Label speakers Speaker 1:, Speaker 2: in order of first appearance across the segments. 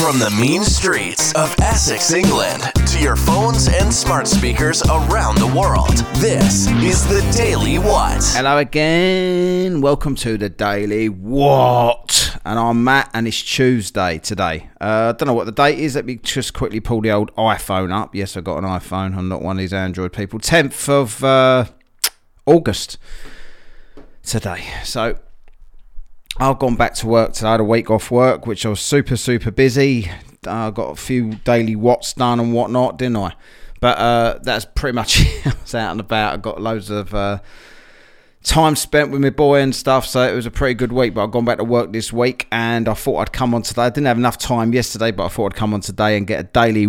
Speaker 1: From the mean streets of Essex, England, to your phones and smart speakers around the world, this is the Daily What.
Speaker 2: Hello again. Welcome to the Daily What. And I'm Matt, and it's Tuesday today. Uh, I don't know what the date is. Let me just quickly pull the old iPhone up. Yes, I've got an iPhone. I'm not one of these Android people. 10th of uh, August today. So I've gone back to work today. I had a week off work, which I was super, super busy. I uh, got a few daily whats done and whatnot, didn't I? But uh, that's pretty much it. I was out and about. I got loads of uh, time spent with my boy and stuff, so it was a pretty good week. But I've gone back to work this week, and I thought I'd come on today. I didn't have enough time yesterday, but I thought I'd come on today and get a daily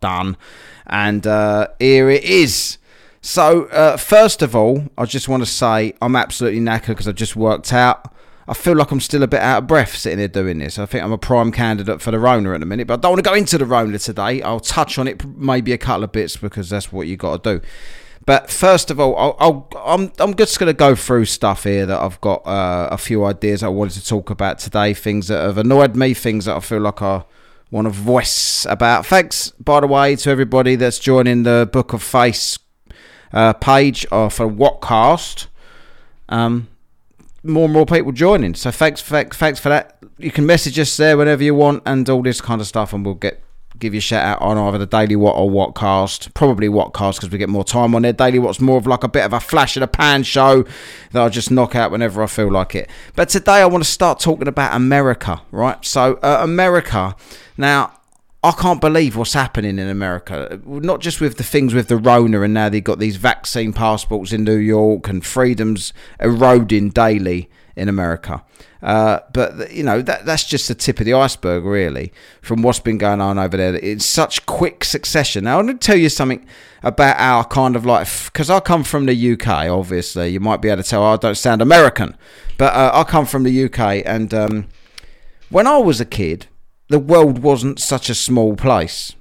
Speaker 2: done. And uh, here it is. So, uh, first of all, I just want to say I'm absolutely knackered because I just worked out. I feel like I'm still a bit out of breath sitting here doing this. I think I'm a prime candidate for the Rona at the minute, but I don't want to go into the Rona today. I'll touch on it maybe a couple of bits because that's what you got to do. But first of all, I'll, I'll, I'm I'm just going to go through stuff here that I've got uh, a few ideas I wanted to talk about today. Things that have annoyed me, things that I feel like I want to voice about. Thanks, by the way, to everybody that's joining the Book of Face uh, page uh, for WhatKast. Um, more and more people joining. So thanks, thanks, thanks for that. You can message us there whenever you want and all this kind of stuff, and we'll get give you a shout out on either the Daily What or WhatKast. Probably WhatKast because we get more time on there. Daily What's more of like a bit of a flash in a pan show that I just knock out whenever I feel like it. But today I want to start talking about America, right? So uh, America. Now I can't believe what's happening in America. Not just with the things with the Rona, and now they've got these vaccine passports in New York, and freedoms eroding daily in America. Uh, but you know that that's just the tip of the iceberg, really, from what's been going on over there. It's such quick succession. Now, I'm going to tell you something about our kind of life because I come from the UK. Obviously, you might be able to tell I don't sound American, but uh, I come from the UK, and um, when I was a kid the world wasn't such a small place.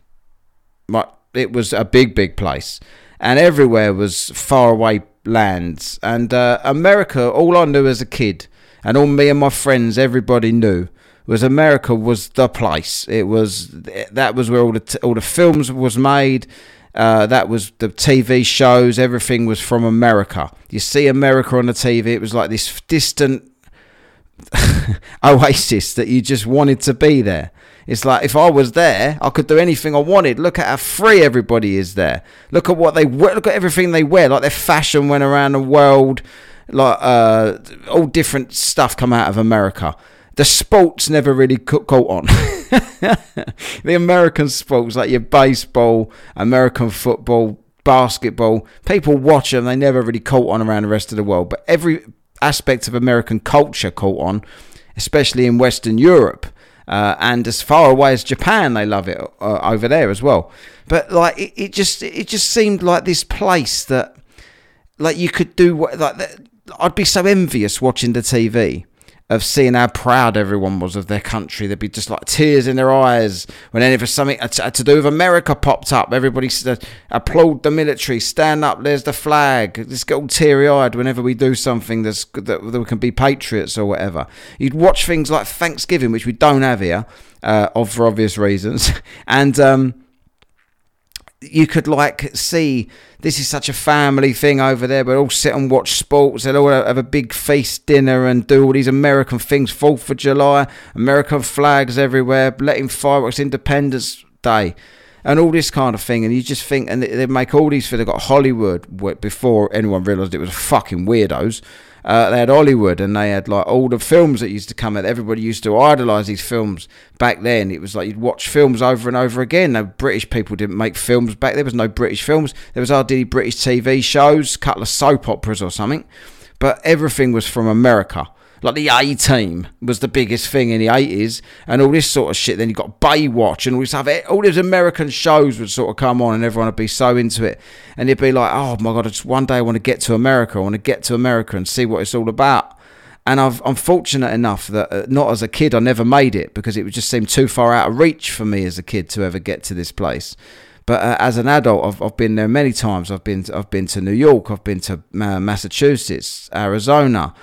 Speaker 2: Right, it was a big, big place, and everywhere was faraway lands. And uh, America, all I knew as a kid, and all me and my friends, everybody knew, was America was the place. It was that was where all the t- all the films was made. Uh, that was the TV shows. Everything was from America. You see America on the TV. It was like this distant oasis that you just wanted to be there. It's like if I was there, I could do anything I wanted. Look at how free everybody is there. Look at what they wear. Look at everything they wear. Like their fashion went around the world. Like uh, all different stuff come out of America. The sports never really caught on. the American sports, like your baseball, American football, basketball, people watch them. They never really caught on around the rest of the world. But every aspect of American culture caught on, especially in Western Europe. Uh, and as far away as Japan, they love it uh, over there as well. But like, it, it, just it just seemed like this place that, like, you could do what like. I'd be so envious watching the TV of seeing how proud everyone was of their country. There'd be just like tears in their eyes when, whenever something to do with America popped up. Everybody applaud the military, stand up, there's the flag. Just get all teary eyed whenever we do something that's, that, that we can be patriots or whatever. You'd watch things like Thanksgiving, which we don't have here, uh, for obvious reasons, and um, you could like see this is such a family thing over there. We all sit and watch sports. They'll all have a big feast dinner and do all these American things. Fourth of July, American flags everywhere, letting fireworks, Independence Day, and all this kind of thing. And you just think, and they make all these. They've got Hollywood before anyone realised it was fucking weirdos uh, they had Hollywood and they had like all the films that used to come out. Everybody used to idolize these films back then. It was like you'd watch films over and over again. No British people didn't make films back. There was no British films. There was hardly British TV shows, a couple of soap operas or something, but everything was from America like the A Team was the biggest thing in the 80s and all this sort of shit. Then you got Baywatch and all this. All these American shows would sort of come on and everyone would be so into it. And you'd be like, oh my God, I just one day I want to get to America. I want to get to America and see what it's all about. And I've, I'm fortunate enough that uh, not as a kid, I never made it because it would just seem too far out of reach for me as a kid to ever get to this place. But uh, as an adult, I've, I've been there many times. I've been I've been to New York. I've been to uh, Massachusetts, Arizona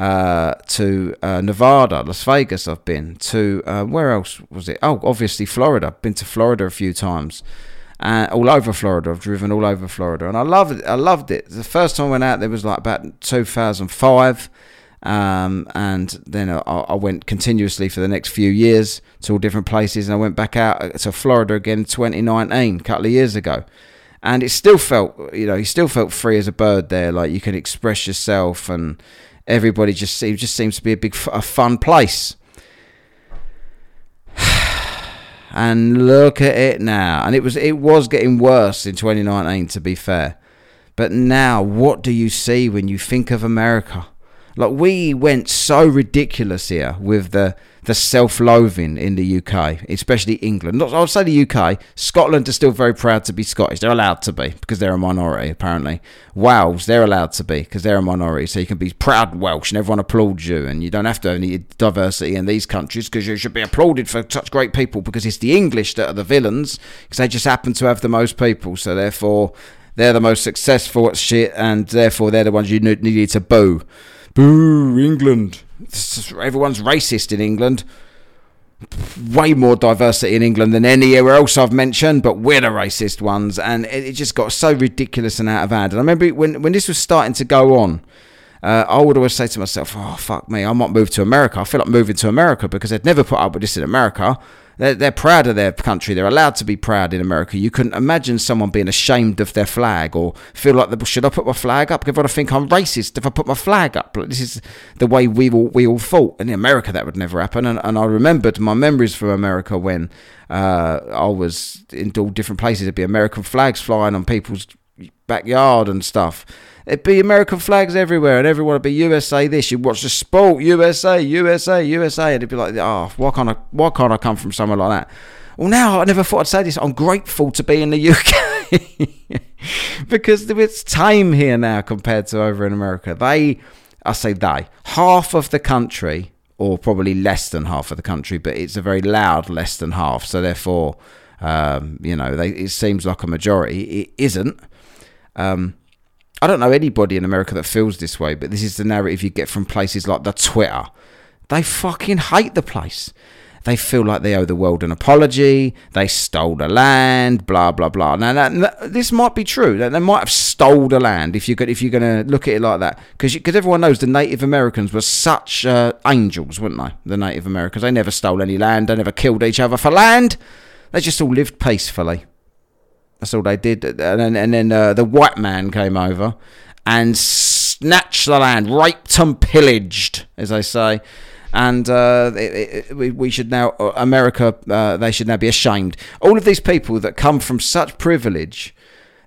Speaker 2: uh, to uh, Nevada, Las Vegas. I've been to uh, where else was it? Oh, obviously Florida. I've been to Florida a few times. Uh, all over Florida, I've driven all over Florida, and I loved it. I loved it. The first time I went out there was like about 2005, um, and then I, I, went continuously for the next few years to all different places, and I went back out to Florida again 2019, a couple of years ago, and it still felt, you know, you still felt free as a bird there. Like you can express yourself, and everybody just it just seems to be a big a fun place. and look at it now. And it was it was getting worse in 2019 to be fair. But now what do you see when you think of America? Like we went so ridiculous here with the the self-loathing in the UK, especially England. Not, I'll say the UK. Scotland are still very proud to be Scottish. They're allowed to be because they're a minority, apparently. Wales, they're allowed to be because they're a minority. So you can be proud Welsh and everyone applauds you, and you don't have to have any diversity in these countries because you should be applauded for such great people because it's the English that are the villains because they just happen to have the most people. So therefore, they're the most successful at shit, and therefore they're the ones you needed to boo. Boo, England. Everyone's racist in England. Way more diversity in England than anywhere else I've mentioned, but we're the racist ones. And it, just got so ridiculous and out of hand. And I remember when, when this was starting to go on, uh, I would always say to myself, oh, fuck me, I might move to America. I feel like moving to America because they'd never put up with this in America. They're, they're proud of their country. They're allowed to be proud in America. You couldn't imagine someone being ashamed of their flag or feel like, should I put my flag up? Because everyone think I'm racist if I put my flag up. Like, this is the way we all, we all thought. And in America, that would never happen. And, and I remembered my memories from America when uh, I was in all different places. There'd be American flags flying on people's backyard and stuff. It'd be American flags everywhere, and everyone would be USA this. You'd watch the sport, USA, USA, USA, and it'd be like, oh, why can't I? Why can't I come from somewhere like that? Well, now I never thought I'd say this. I'm grateful to be in the UK because it's time here now compared to over in America. They, I say they, half of the country, or probably less than half of the country, but it's a very loud less than half. So therefore, um, you know, they, it seems like a majority. It isn't. Um, I don't know anybody in America that feels this way, but this is the narrative you get from places like the Twitter. They fucking hate the place. They feel like they owe the world an apology. They stole the land, blah blah blah. Now, that, this might be true. They might have stole the land if you if you're going to look at it like that, because because everyone knows the Native Americans were such uh, angels, weren't they? The Native Americans. They never stole any land. They never killed each other for land. They just all lived peacefully. That's all they did. And then, and then uh, the white man came over and snatched the land, raped and pillaged, as they say. And uh, it, it, we, should now, uh, America, uh, they should now be ashamed. All of these people that come from such privilege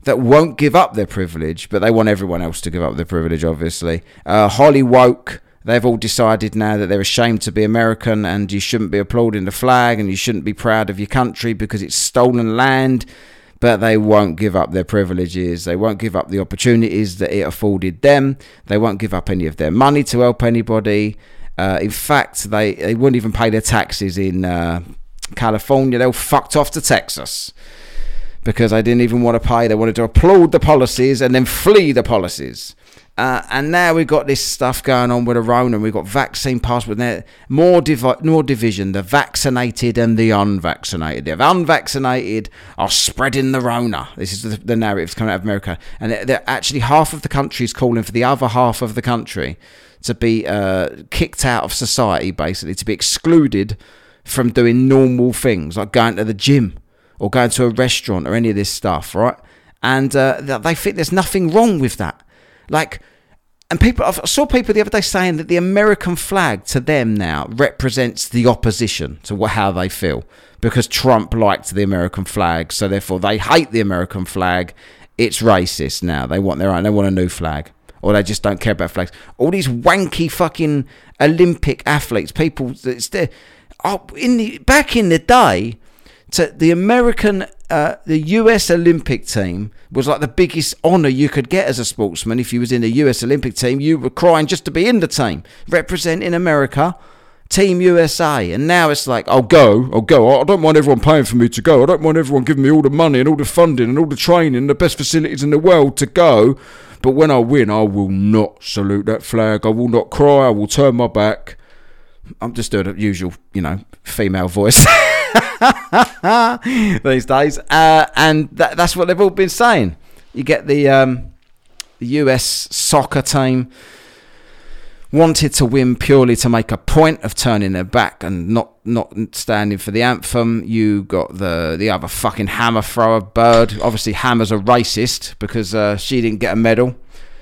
Speaker 2: that won't give up their privilege, but they want everyone else to give up their privilege, obviously. Uh, Holly woke. They've all decided now that they're ashamed to be American and you shouldn't be applauding the flag and you shouldn't be proud of your country because it's stolen land but they won't give up their privileges. They won't give up the opportunities that it afforded them. They won't give up any of their money to help anybody. Uh, in fact, they, they wouldn't even pay their taxes in uh, California. They all fucked off to Texas because they didn't even want to pay. They wanted to applaud the policies and then flee the policies. Uh, and now we've got this stuff going on with the Rona. We've got vaccine passport. There, more divi- more division. The vaccinated and the unvaccinated. The unvaccinated are spreading the Rona. This is the, the narrative coming out of America. And they're, actually half of the country is calling for the other half of the country to be uh, kicked out of society, basically to be excluded from doing normal things like going to the gym or going to a restaurant or any of this stuff, right? And uh, they think there's nothing wrong with that. Like, and people, I saw people the other day saying that the American flag to them now represents the opposition to how they feel because Trump liked the American flag, so therefore they hate the American flag. It's racist now. They want their own. They want a new flag, or they just don't care about flags. All these wanky fucking Olympic athletes, people. It's there. Oh, in the back in the day, to the American, uh, the US Olympic team was like the biggest honour you could get as a sportsman. If you was in the US Olympic team, you were crying just to be in the team, representing America, Team USA. And now it's like, I'll go, I'll go. I don't mind everyone paying for me to go. I don't mind everyone giving me all the money and all the funding and all the training, and the best facilities in the world to go. But when I win, I will not salute that flag. I will not cry. I will turn my back. I'm just doing the usual, you know, female voice these days, uh, and that, that's what they've all been saying. You get the um, the US soccer team wanted to win purely to make a point of turning their back and not not standing for the anthem. You got the the other fucking hammer thrower bird. Obviously, Hammer's a racist because uh, she didn't get a medal.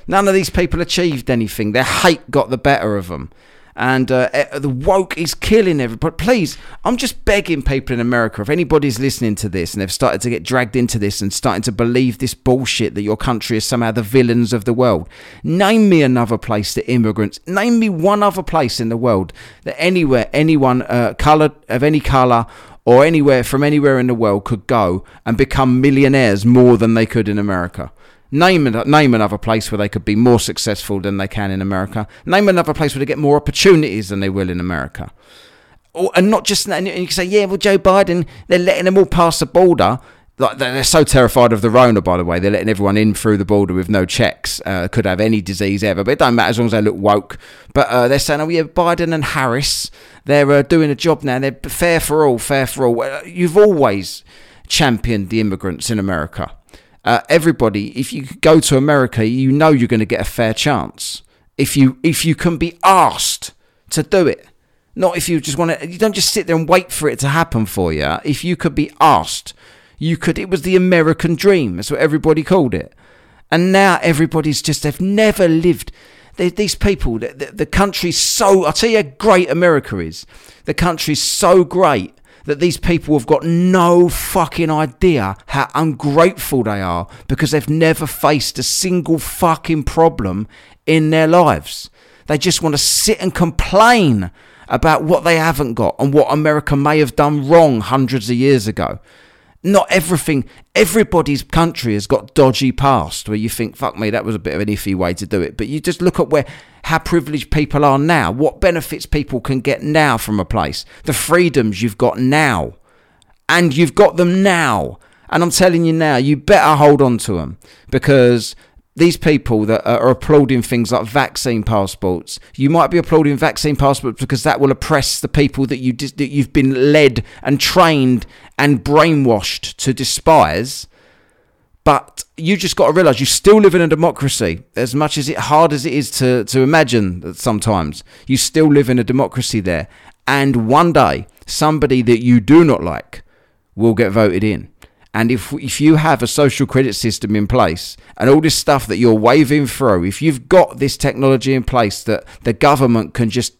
Speaker 2: None of these people achieved anything. Their hate got the better of them and uh, eh, the woke is killing everybody. Please, I'm just begging people in America, if anybody's listening to this and they've started to get dragged into this and starting to believe this bullshit that your country is somehow the villains of the world, name me another place that immigrants, name me one other place in the world that anywhere, anyone, uh, coloured of any colour or anywhere from anywhere in the world could go and become millionaires more than they could in America. Name, name another place where they could be more successful than they can in America. Name another place where they get more opportunities than they will in America. Or, and not just, and you can say, yeah, well, Joe Biden, they're letting them all pass the border. Like they're so terrified of the Rona, by the way. They're letting everyone in through the border with no checks. Uh, could have any disease ever, but it don't matter as long as they look woke. But uh, they're saying, oh yeah, Biden and Harris, they're uh, doing a job now. They're fair for all, fair for all. You've always championed the immigrants in America uh, everybody, if you go to America, you know you're going to get a fair chance. If you if you can be asked to do it, not if you just want to. You don't just sit there and wait for it to happen for you. If you could be asked, you could. It was the American dream. That's what everybody called it. And now everybody's just they've never lived. These people, the, the, country's so. I'll tell you how great America is. The country's so great that these people have got no fucking idea how ungrateful they are because they've never faced a single fucking problem in their lives. They just want to sit and complain about what they haven't got and what America may have done wrong hundreds of years ago not everything, everybody's country has got dodgy past where you think, fuck me, that was a bit of an iffy way to do it. But you just look at where, how privileged people are now, what benefits people can get now from a place, the freedoms you've got now, and you've got them now. And I'm telling you now, you better hold on to them because these people that are applauding things like vaccine passports, you might be applauding vaccine passports because that will oppress the people that you that you've been led and trained and brainwashed to despise. But you just got to realize you still live in a democracy. As much as it hard as it is to to imagine that sometimes you still live in a democracy there, and one day somebody that you do not like will get voted in and if if you have a social credit system in place and all this stuff that you're waving through, if you've got this technology in place that the government can just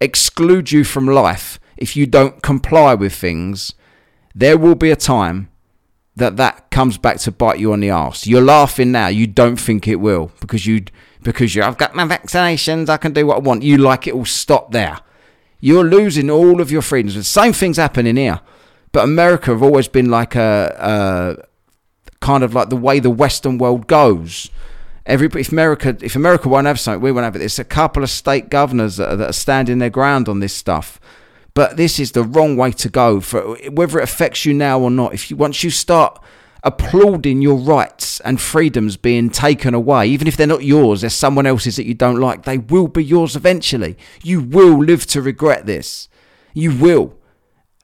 Speaker 2: exclude you from life if you don't comply with things, there will be a time that that comes back to bite you on the ass. You're laughing now. You don't think it will because you because you I've got my vaccinations. I can do what I want. You like it all stop there. You're losing all of your freedoms. The same things happening here. But America have always been like a, a kind of like the way the Western world goes. Everybody, if America, if America won't have something, we won't have it. There's a couple of state governors that are, that are standing their ground on this stuff. But this is the wrong way to go for whether it affects you now or not. If you once you start applauding your rights and freedoms being taken away, even if they're not yours, they're someone else's that you don't like, they will be yours eventually. You will live to regret this. You will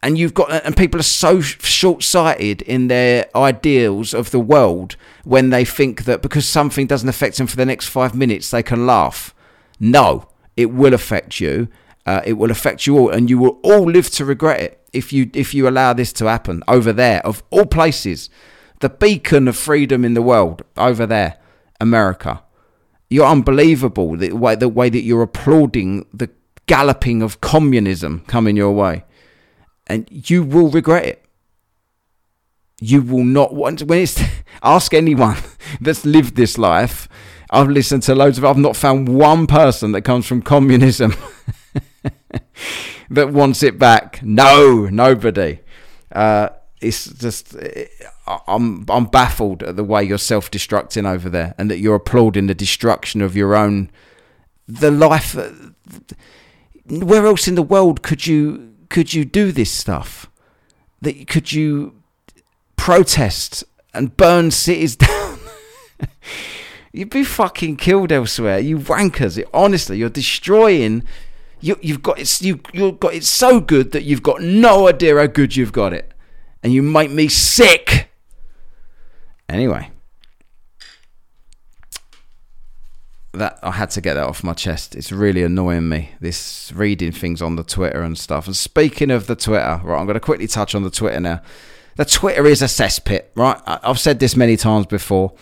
Speaker 2: and you've got and people are so short-sighted in their ideals of the world when they think that because something doesn't affect them for the next five minutes they can laugh no it will affect you uh, it will affect you all and you will all live to regret it if you if you allow this to happen over there of all places the beacon of freedom in the world over there america you're unbelievable the way the way that you're applauding the galloping of communism coming your way and you will regret it. You will not want when it's ask anyone that's lived this life. I've listened to loads of. I've not found one person that comes from communism that wants it back. No, nobody. Uh, it's just I'm I'm baffled at the way you're self-destructing over there, and that you're applauding the destruction of your own the life. Where else in the world could you could you do this stuff? That could you protest and burn cities down? You'd be fucking killed elsewhere. You wankers. It, honestly, you're destroying. You, you've got it's you, you've got it so good that you've got no idea how good you've got it, and you make me sick. Anyway, that I had to get that off my chest. It's really annoying me. This reading things on the Twitter and stuff. And speaking of the Twitter, right, I'm going to quickly touch on the Twitter now. The Twitter is a cesspit, right? I've said this many times before.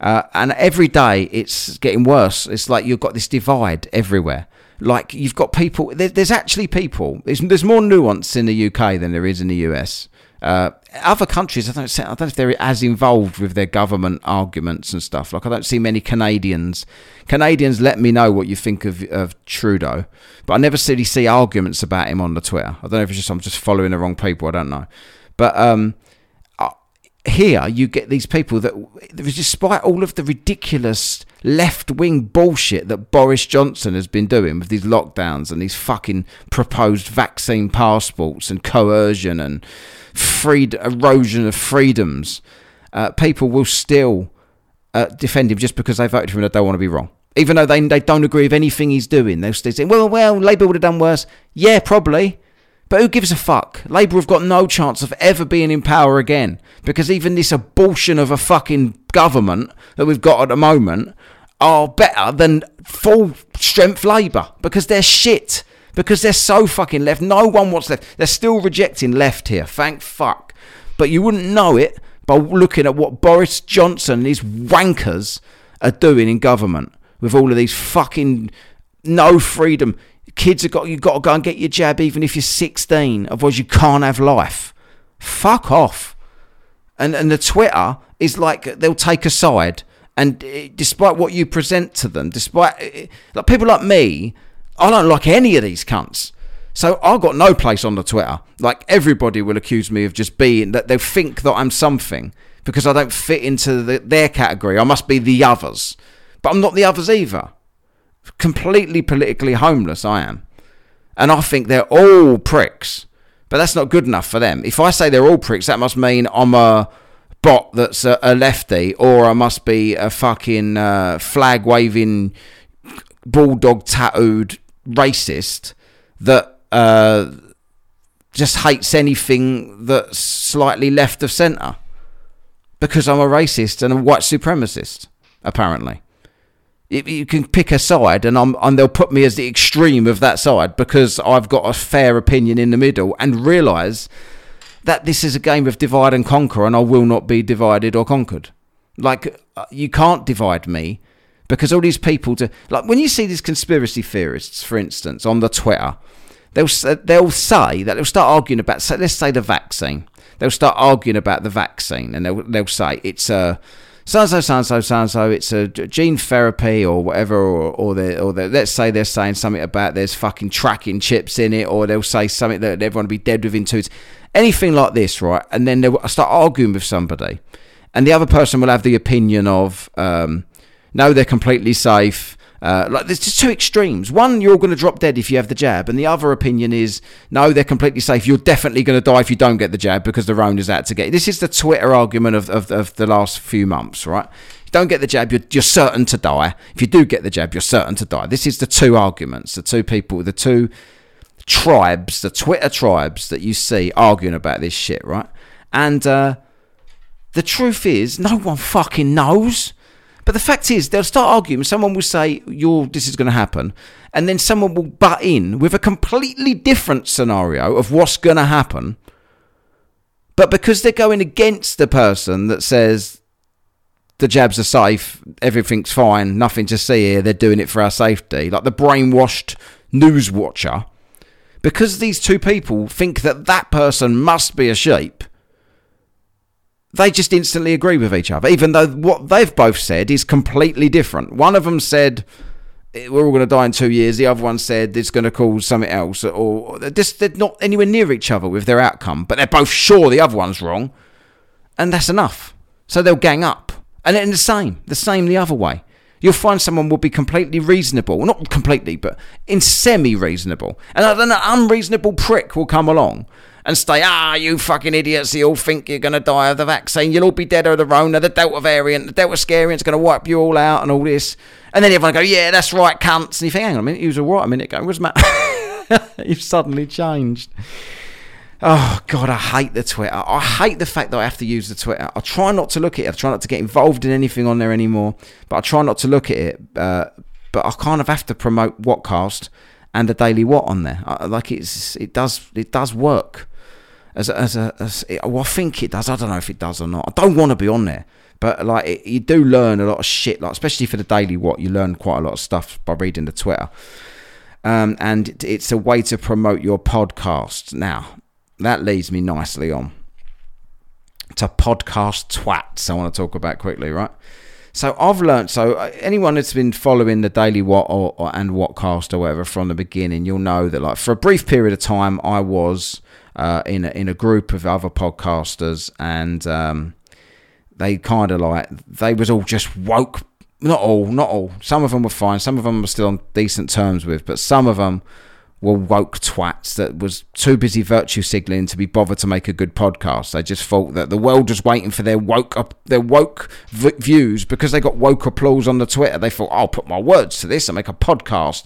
Speaker 2: Uh, and every day it's getting worse. It's like you've got this divide everywhere. Like you've got people. There, there's actually people. There's, there's more nuance in the UK than there is in the US. Uh, other countries, I don't, I don't know if they're as involved with their government arguments and stuff. Like I don't see many Canadians. Canadians, let me know what you think of, of Trudeau, but I never really see arguments about him on the Twitter. I don't know if it's just I'm just following the wrong people. I don't know, but um, here you get these people that, despite all of the ridiculous left wing bullshit that Boris Johnson has been doing with these lockdowns and these fucking proposed vaccine passports and coercion and freed erosion of freedoms, uh, people will still uh, defend him just because they voted for him and they don't want to be wrong. Even though they, they don't agree with anything he's doing, they'll still say, well, well, Labour would have done worse. Yeah, probably. But who gives a fuck? Labour have got no chance of ever being in power again because even this abortion of a fucking government that we've got at the moment are better than full strength Labour because they're shit. Because they're so fucking left. No one wants left. They're still rejecting left here. Thank fuck. But you wouldn't know it by looking at what Boris Johnson and his wankers are doing in government with all of these fucking no freedom Kids have got you've got to go and get your jab even if you're 16, otherwise you can't have life. Fuck off. And and the Twitter is like they'll take a side, and eh, despite what you present to them, despite eh, like people like me, I don't like any of these cunts. So I've got no place on the Twitter. Like everybody will accuse me of just being that they think that I'm something because I don't fit into the, their category. I must be the others, but I'm not the others either completely politically homeless I am. And I think they're all pricks. But that's not good enough for them. If I say they're all pricks, that must mean I'm a bot that's a, a lefty, or I must be a fucking uh, flag waving, bulldog tattooed racist that uh, just hates anything that's slightly left of centre. Because I'm a racist and a white supremacist, apparently you can pick a side and I'm and they'll put me as the extreme of that side because I've got a fair opinion in the middle and realize that this is a game of divide and conquer and I will not be divided or conquered. Like uh, you can't divide me because all these people do like when you see these conspiracy theorists for instance on the Twitter they'll they'll say that they'll start arguing about so let's say the vaccine. They'll start arguing about the vaccine and they'll they'll say it's a so so, so so, so so. It's a gene therapy or whatever, or or they or they, let's say they're saying something about there's fucking tracking chips in it, or they'll say something that everyone will be dead within two. Anything like this, right? And then they'll start arguing with somebody, and the other person will have the opinion of, um, no, they're completely safe. Uh, like there's just two extremes. One, you're going to drop dead if you have the jab, and the other opinion is no, they're completely safe. You're definitely going to die if you don't get the jab because the round is out to get. You. This is the Twitter argument of, of, of the last few months, right? If you don't get the jab, you're, you're certain to die. If you do get the jab, you're certain to die. This is the two arguments, the two people, the two tribes, the Twitter tribes that you see arguing about this shit, right? And uh, the truth is, no one fucking knows. But the fact is, they'll start arguing. Someone will say, "You're this is going to happen," and then someone will butt in with a completely different scenario of what's going to happen. But because they're going against the person that says the jabs are safe, everything's fine, nothing to see here, they're doing it for our safety, like the brainwashed news watcher, because these two people think that that person must be a sheep they just instantly agree with each other, even though what they've both said is completely different. One of them said eh, we're all going to die in two years. The other one said it's going to cause something else, or they're just they're not anywhere near each other with their outcome, but they're both sure the other one's wrong, and that's enough. So they'll gang up, and then the same, the same the other way. You'll find someone will be completely reasonable, not completely, but in semi-reasonable, and then an unreasonable prick will come along and stay, ah, you fucking idiots, you all think you're going to die of the vaccine, you'll all be dead of the Rona, the Delta variant, the Delta scariant's going to wipe you all out and all this. And then everyone go, yeah, that's right, cunts. And you think, hang on a minute, he was all right a minute ago. What's matter? You've suddenly changed. Oh God, I hate the Twitter. I hate the fact that I have to use the Twitter. I try not to look at it. I try not to get involved in anything on there anymore. But I try not to look at it. Uh, but I kind of have to promote WhatKast and the Daily What on there. I, like it's it does it does work as as a as well, I think it does. I don't know if it does or not. I don't want to be on there, but like it, you do learn a lot of shit. Like especially for the daily what you learn quite a lot of stuff by reading the Twitter. Um, and it, it's a way to promote your podcast. Now that leads me nicely on to podcast twats. I want to talk about quickly, right? So I've learned. So uh, anyone that's been following the Daily What or, or and WhatKast or whatever from the beginning, you'll know that like for a brief period of time, I was uh, in a, in a group of other podcasters, and um, they kind of like they was all just woke. Not all, not all. Some of them were fine. Some of them were still on decent terms with, but some of them were woke twats that was too busy virtue signaling to be bothered to make a good podcast. They just thought that the world was waiting for their woke up their woke v- views because they got woke applause on the Twitter. They thought I'll put my words to this and make a podcast,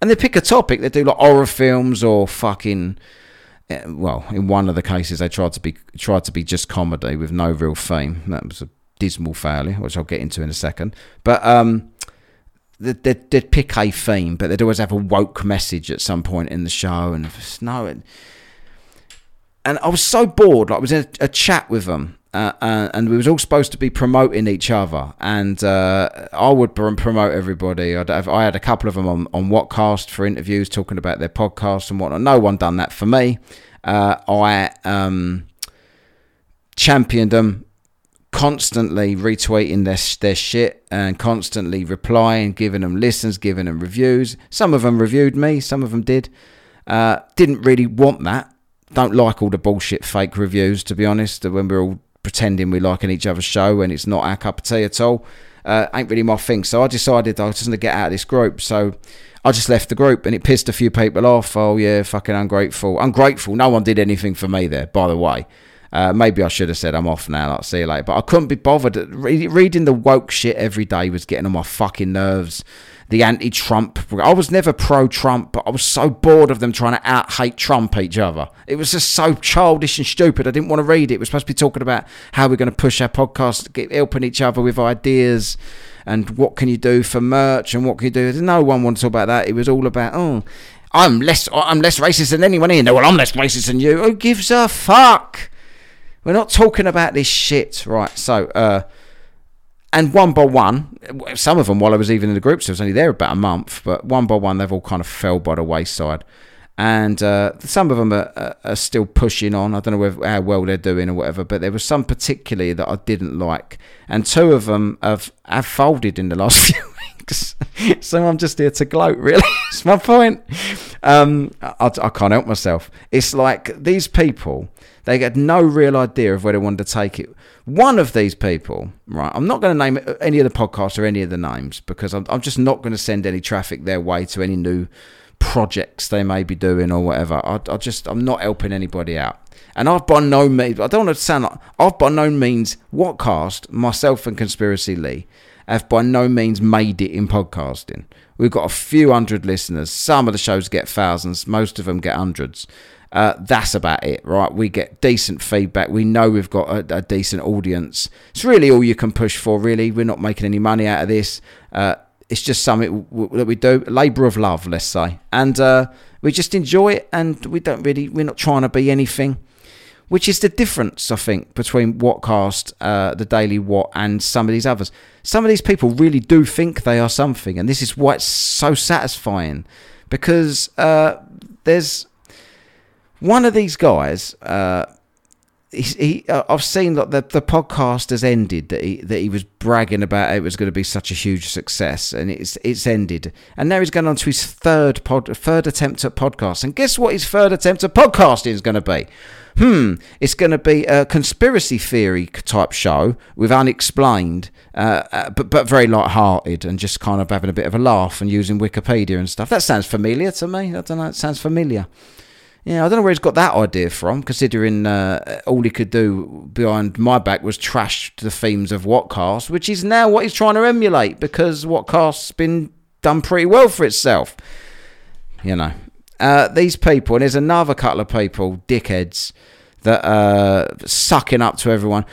Speaker 2: and they pick a topic. They do like horror films or fucking well, in one of the cases, they tried to be tried to be just comedy with no real theme. That was a dismal failure, which I'll get into in a second. But um, they'd, they'd, pick a theme, but they'd always have a woke message at some point in the show, and no, and, and I was so bored. Like I was in a, a chat with them. Uh, uh, and we was all supposed to be promoting each other, and uh, I would promote everybody. Have, I had a couple of them on on WhatKast for interviews, talking about their podcast and whatnot. No one done that for me. Uh, I um, championed them, constantly retweeting their their shit and constantly replying, giving them listens, giving them reviews. Some of them reviewed me, some of them did. Uh, didn't really want that. Don't like all the bullshit fake reviews, to be honest. When we're all pretending we're liking each other's show when it's not our cup of tea at all. Uh, ain't really my thing. So I decided I was just going to get out of this group. So I just left the group and it pissed a few people off. Oh, yeah, fucking ungrateful. Ungrateful. No one did anything for me there, by the way. Uh, maybe I should have said I'm off now. I'll like, see you later. But I couldn't be bothered. reading the woke shit every day was getting on my fucking nerves the anti-Trump. I was never pro-Trump, but I was so bored of them trying to out-hate Trump each other. It was just so childish and stupid. I didn't want to read it. We're supposed to be talking about how we're going to push our podcast, get, helping each other with ideas, and what can you do for merch, and what can you do. No one wanted to talk about that. It was all about oh. I'm less I'm less racist than anyone here. No, well, I'm less racist than you. Who gives a fuck? We're not talking about this shit, right? So, uh, and one by one, some of them while I was even in the groups, I was only there about a month, but one by one they've all kind of fell by the wayside. And uh, some of them are, are, still pushing on. I don't know whether, how well they're doing or whatever, but there were some particularly that I didn't like, and two of them have have folded in the last few weeks. so I'm just here to gloat. Really, it's my point. Um, I, I can't help myself. It's like these people they had no real idea of where they wanted to take it. One of these people, right? I'm not going to name any of the podcasts or any of the names because I'm, I'm just not going to send any traffic their way to any new projects they may be doing or whatever. I, I just I'm not helping anybody out. And I've by no means I don't want to sound like I've by no means WhatKast myself and Conspiracy Lee have by no means made it in podcasting. We've got a few hundred listeners. Some of the shows get thousands. Most of them get hundreds. Uh, that's about it, right? We get decent feedback. We know we've got a, a, decent audience. It's really all you can push for, really. We're not making any money out of this. Uh, it's just something that we do, labour of love, let's say. And uh, we just enjoy it, and we don't really, we're not trying to be anything. Which is the difference, I think, between WhatKast, uh, the Daily What, and some of these others. Some of these people really do think they are something, and this is why it's so satisfying because uh, there's one of these guys, uh, he, uh, I've seen that the, the podcast has ended that he that he was bragging about it was going to be such a huge success and it's it's ended. And now he's going on to his third pod third attempt at podcast and guess what his third attempt at podcasting is going to be? Hmm it's going to be a conspiracy theory type show with unexplained uh, uh, but but very light-hearted and just kind of having a bit of a laugh and using Wikipedia and stuff. That sounds familiar to me. I don't know it sounds familiar Yeah, I don't know where he's got that idea from, considering uh, all he could do behind my back was trash the themes of WhatKast, which is now what he's trying to emulate because WhatKast's been done pretty well for itself. You know, uh, these people, and there's another couple of people, dickheads, that are sucking up to everyone,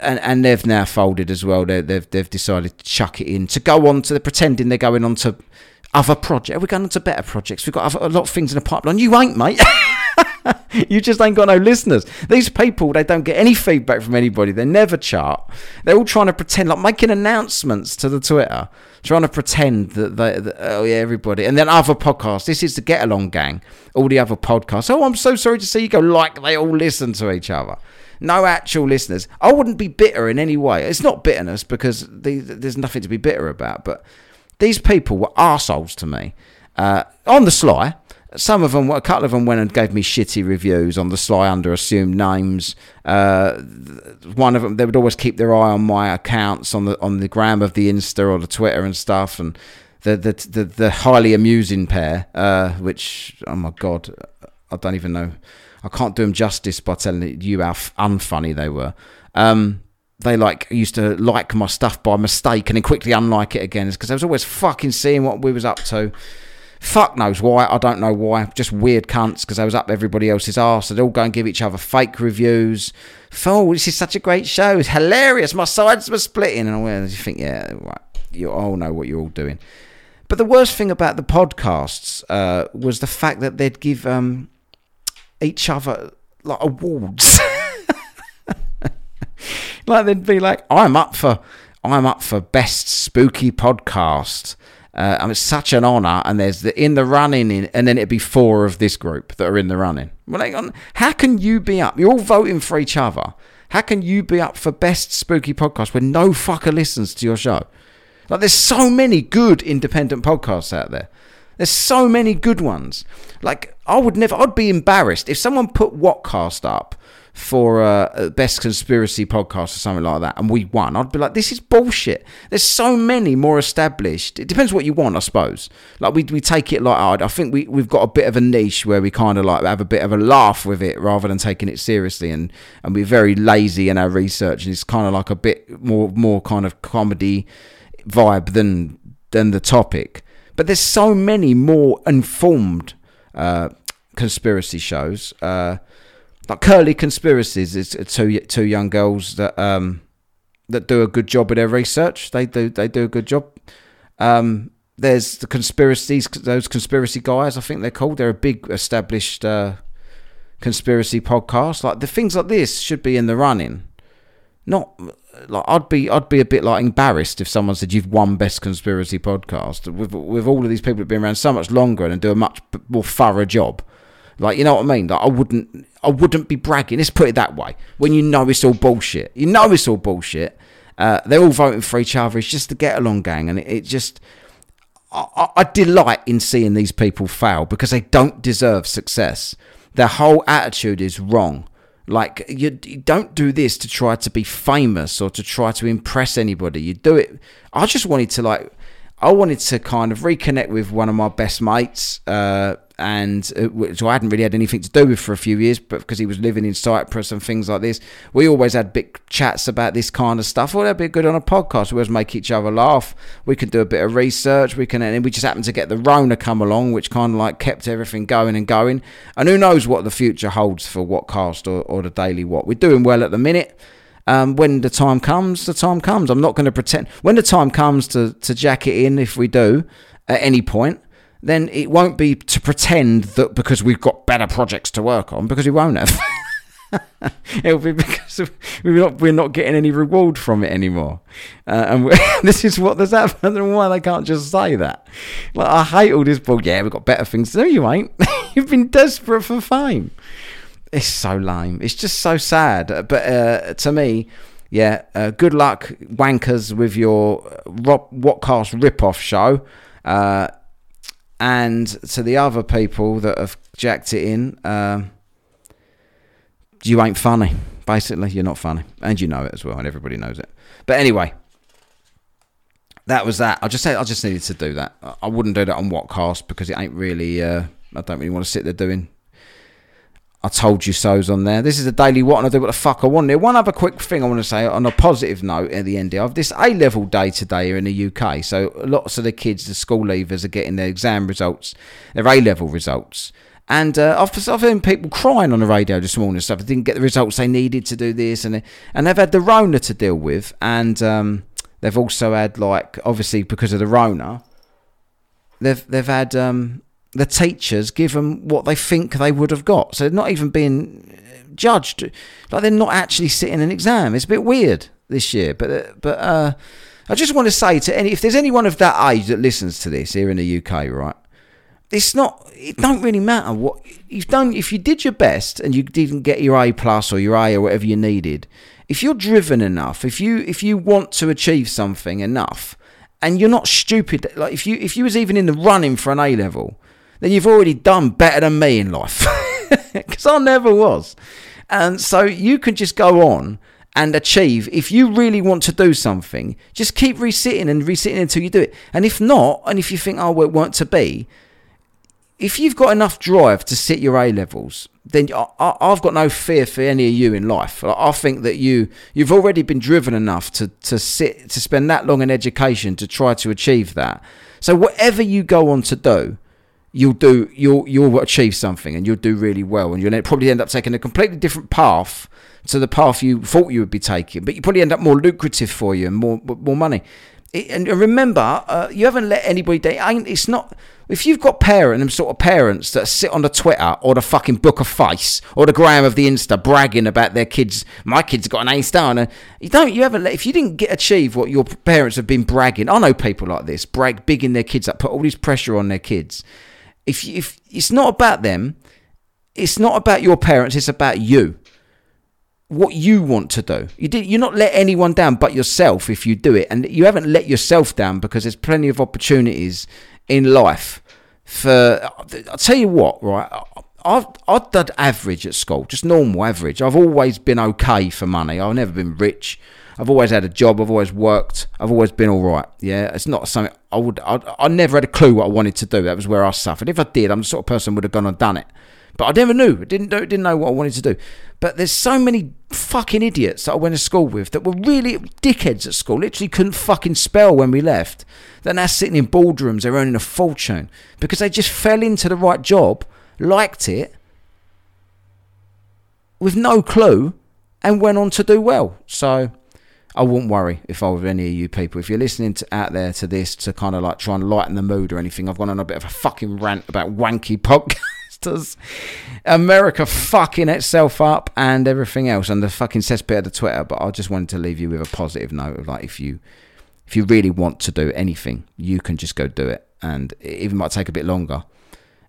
Speaker 2: and, and they've now folded as well. they they've they've decided to chuck it in to go on to the pretending they're going on to other projects. We're going on to better projects. We've got other, a lot of things in the pipeline. You ain't, mate. you just ain't got no listeners. These people, they don't get any feedback from anybody. They never chart. They're all trying to pretend, like making announcements to the Twitter, trying to pretend that they, that, oh yeah, everybody. And then other podcasts. This is the Get Along Gang. All the other podcasts. Oh, I'm so sorry to see you go. Like they all listen to each other. No actual listeners. I wouldn't be bitter in any way. It's not bitterness because the, there's nothing to be bitter about. But these people were arseholes to me. Uh, on the sly, some of them, a couple of them went and gave me shitty reviews on the sly under assumed names. Uh, one of them, they would always keep their eye on my accounts on the on the gram of the Insta or the Twitter and stuff, and the the the, the highly amusing pair, uh, which oh my god, I don't even know, I can't do them justice by telling you how unfunny they were. Um, they like used to like my stuff by mistake and then quickly unlike it again because I was always fucking seeing what we was up to. Fuck knows why. I don't know why. Just weird cunts because I was up everybody else's arse. They'd all go and give each other fake reviews. Oh, this is such a great show. It's hilarious. My sides were splitting. And I you think, yeah, right. You all know what you're all doing. But the worst thing about the podcasts uh, was the fact that they'd give um, each other like awards. like they'd be like, I'm up for, I'm up for best spooky podcast. Uh, I mean, it's such an honour, and there's the in the running, in, and then it'd be four of this group that are in the running. Well, hang on, how can you be up? You're all voting for each other. How can you be up for best spooky podcast when no fucker listens to your show? Like, there's so many good independent podcasts out there. There's so many good ones. Like, I would never, I'd be embarrassed if someone put WhatKast up for uh, best conspiracy podcast or something like that, and we won, I'd be like, this is bullshit. There's so many more established. It depends what you want, I suppose. Like we we take it like I think we we've got a bit of a niche where we kind of like have a bit of a laugh with it rather than taking it seriously, and and we're very lazy in our research, and it's kind of like a bit more more kind of comedy vibe than than the topic. But there's so many more informed uh, conspiracy shows. Uh, like Curly Conspiracies is two two young girls that um that do a good job with their research. They do they do a good job. Um, there's the conspiracies those conspiracy guys. I think they're called. They're a big established uh, conspiracy podcast. Like the things like this should be in the running. Not like I'd be I'd be a bit like embarrassed if someone said you've won best conspiracy podcast with with all of these people who've been around so much longer and do a much more thorough job. Like you know what I mean? Like I wouldn't I wouldn't be bragging. Let's put it that way. When you know it's all bullshit, you know it's all bullshit. Uh, they're all voting for each other. It's just the get along gang, and it, it just I, I, delight in seeing these people fail because they don't deserve success. Their whole attitude is wrong. Like you, you don't do this to try to be famous or to try to impress anybody. You do it. I just wanted to like I wanted to kind of reconnect with one of my best mates, uh, and uh, which I hadn't really had anything to do with for a few years, but because he was living in Cyprus and things like this, we always had big chats about this kind of stuff. Well, that'd be good on a podcast. We always make each other laugh. We can do a bit of research. We can, and we just happened to get the Rona come along, which kind of like kept everything going and going. And who knows what the future holds for WhatKast or, or the Daily What? We're doing well at the minute. Um, when the time comes, the time comes. I'm not going to pretend. When the time comes to, to jack it in, if we do at any point, then it won't be to pretend that because we've got better projects to work on, because we won't have. It'll be because we're not we're not getting any reward from it anymore, uh, and this is what there's happened. And why they can't just say that? Like I hate all this bull. Yeah, we've got better things No. You ain't. You've been desperate for fame it's so lame. It's just so sad. But uh, to me, yeah, uh, good luck, wankers, with your Rob WhatKast rip-off show. And to the other people that have jacked it in, um, you ain't funny. Basically, you're not funny, and you know it as well, and everybody knows it. But anyway, that was that. I just said I just needed to do that. I wouldn't do that on WhatKast because it ain't really. Uh, I don't really want to sit there doing I told you so's on there. This is a daily what and I do what the fuck I want. There. One other quick thing I want to say on a positive note at the end of this A level day today here in the UK. So lots of the kids, the school leavers, are getting their exam results, their A level results. And uh, I've, I've heard people crying on the radio this morning and stuff. They didn't get the results they needed to do this, and and they've had the Rona to deal with, and um, they've also had like obviously because of the Rona, they've they've had um, the teachers give them what they think they would have got. So they're not even being judged. Like they're not actually sitting an exam. It's a bit weird this year. But uh, but uh, I just want to say to any if there's anyone of that age that listens to this here in the UK, right? It's not. It don't really matter what you've done. If you did your best and you didn't get your A plus or your A or whatever you needed, if you're driven enough, if you if you want to achieve something enough, and you're not stupid, like if you if you was even in the running for an A level then you've already done better than me in life. Because I never was. And so you can just go on and achieve. If you really want to do something, just keep resitting and resitting until you do it. And if not, and if you think, oh, well, it weren't to be, if you've got enough drive to sit your A levels, then I, have got no fear for any of you in life. I think that you you've already been driven enough to to sit to spend that long in education to try to achieve that. So whatever you go on to do, you'll do you'll you'll achieve something and you'll do really well and you'll probably end up taking a completely different path to the path you thought you would be taking but you probably end up more lucrative for you and more more money. And remember uh, you haven't let anybody down. It's not if you've got parents and sort of parents that sit on the Twitter or the fucking Book of Face or the gram of the Insta bragging about their kids, my kids got an A star, and you don't, you haven't let, if you didn't get achieve what your parents have been bragging, I know people like this, brag, bigging their kids up, put all this pressure on their kids if if it's not about them, it's not about your parents. It's about you. What you want to do. You did. You're not let anyone down but yourself if you do it, and you haven't let yourself down because there's plenty of opportunities in life. For I'll tell you what, right? I've I've done average at school, just normal average. I've always been okay for money. I've never been rich. I've always had a job. I've always worked. I've always been all right. Yeah, it's not something I would. I, I never had a clue what I wanted to do. That was where I suffered. If I did, I'm the sort of person would have gone and done it. But I never knew. I didn't didn't know what I wanted to do. But there's so many fucking idiots that I went to school with that were really dickheads at school. Literally couldn't fucking spell when we left. They're now sitting in boardrooms. They're earning a fortune because they just fell into the right job, liked it, with no clue, and went on to do well. So I wouldn't worry if I were any of you people. If you're listening to, out there to this to kind of like try and lighten the mood or anything, I've gone on a bit of a fucking rant about wanky podcasters. America fucking itself up and everything else and the fucking cesspit of the Twitter. But I just wanted to leave you with a positive note of like if you if you really want to do anything, you can just go do it. And it even might take a bit longer.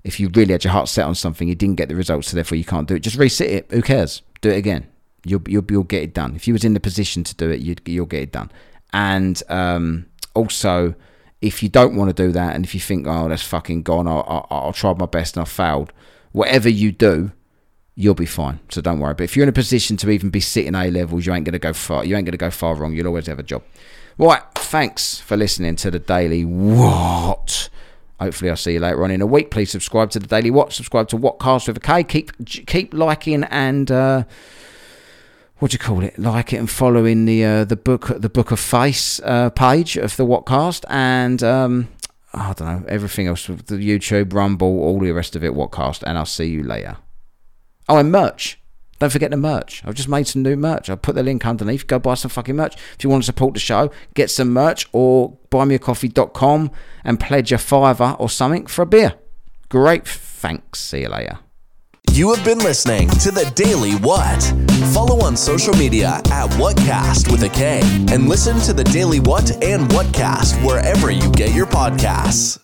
Speaker 2: If you really had your heart set on something, you didn't get the results, so therefore you can't do it. Just resit it. Who cares? Do it again You'll, you'll, you'll get it done. If you was in the position to do it, you'd, you'll get it done. And um, also, if you don't want to do that, and if you think, oh, that's fucking gone, I'll, I'll, I'll try my best and I've failed, whatever you do, you'll be fine. So don't worry. But if you're in a position to even be sitting A levels, you ain't gonna go far. You ain't gonna go far wrong. You'll always have a job. Right. Thanks for listening to the Daily What. Hopefully, I'll see you later on in a week. Please subscribe to the Daily What. Subscribe to WhatKast with a K. Keep keep liking and. Uh, what do you call it? Like it and following the uh, the book the book of face uh, page of the WhatKast and um, I don't know everything else the YouTube, Rumble, all the rest of it. WhatKast, and I'll see you later. Oh, and merch. Don't forget the merch. I've just made some new merch. I'll put the link underneath. Go buy some fucking merch. If you want to support the show, get some merch or buymeacoffee.com and pledge a fiver or something for a beer. Great. Thanks. See you later.
Speaker 1: You have been listening to The Daily What. Follow on social media at WhatKast with a K and listen to The Daily What and WhatKast wherever you get your podcasts.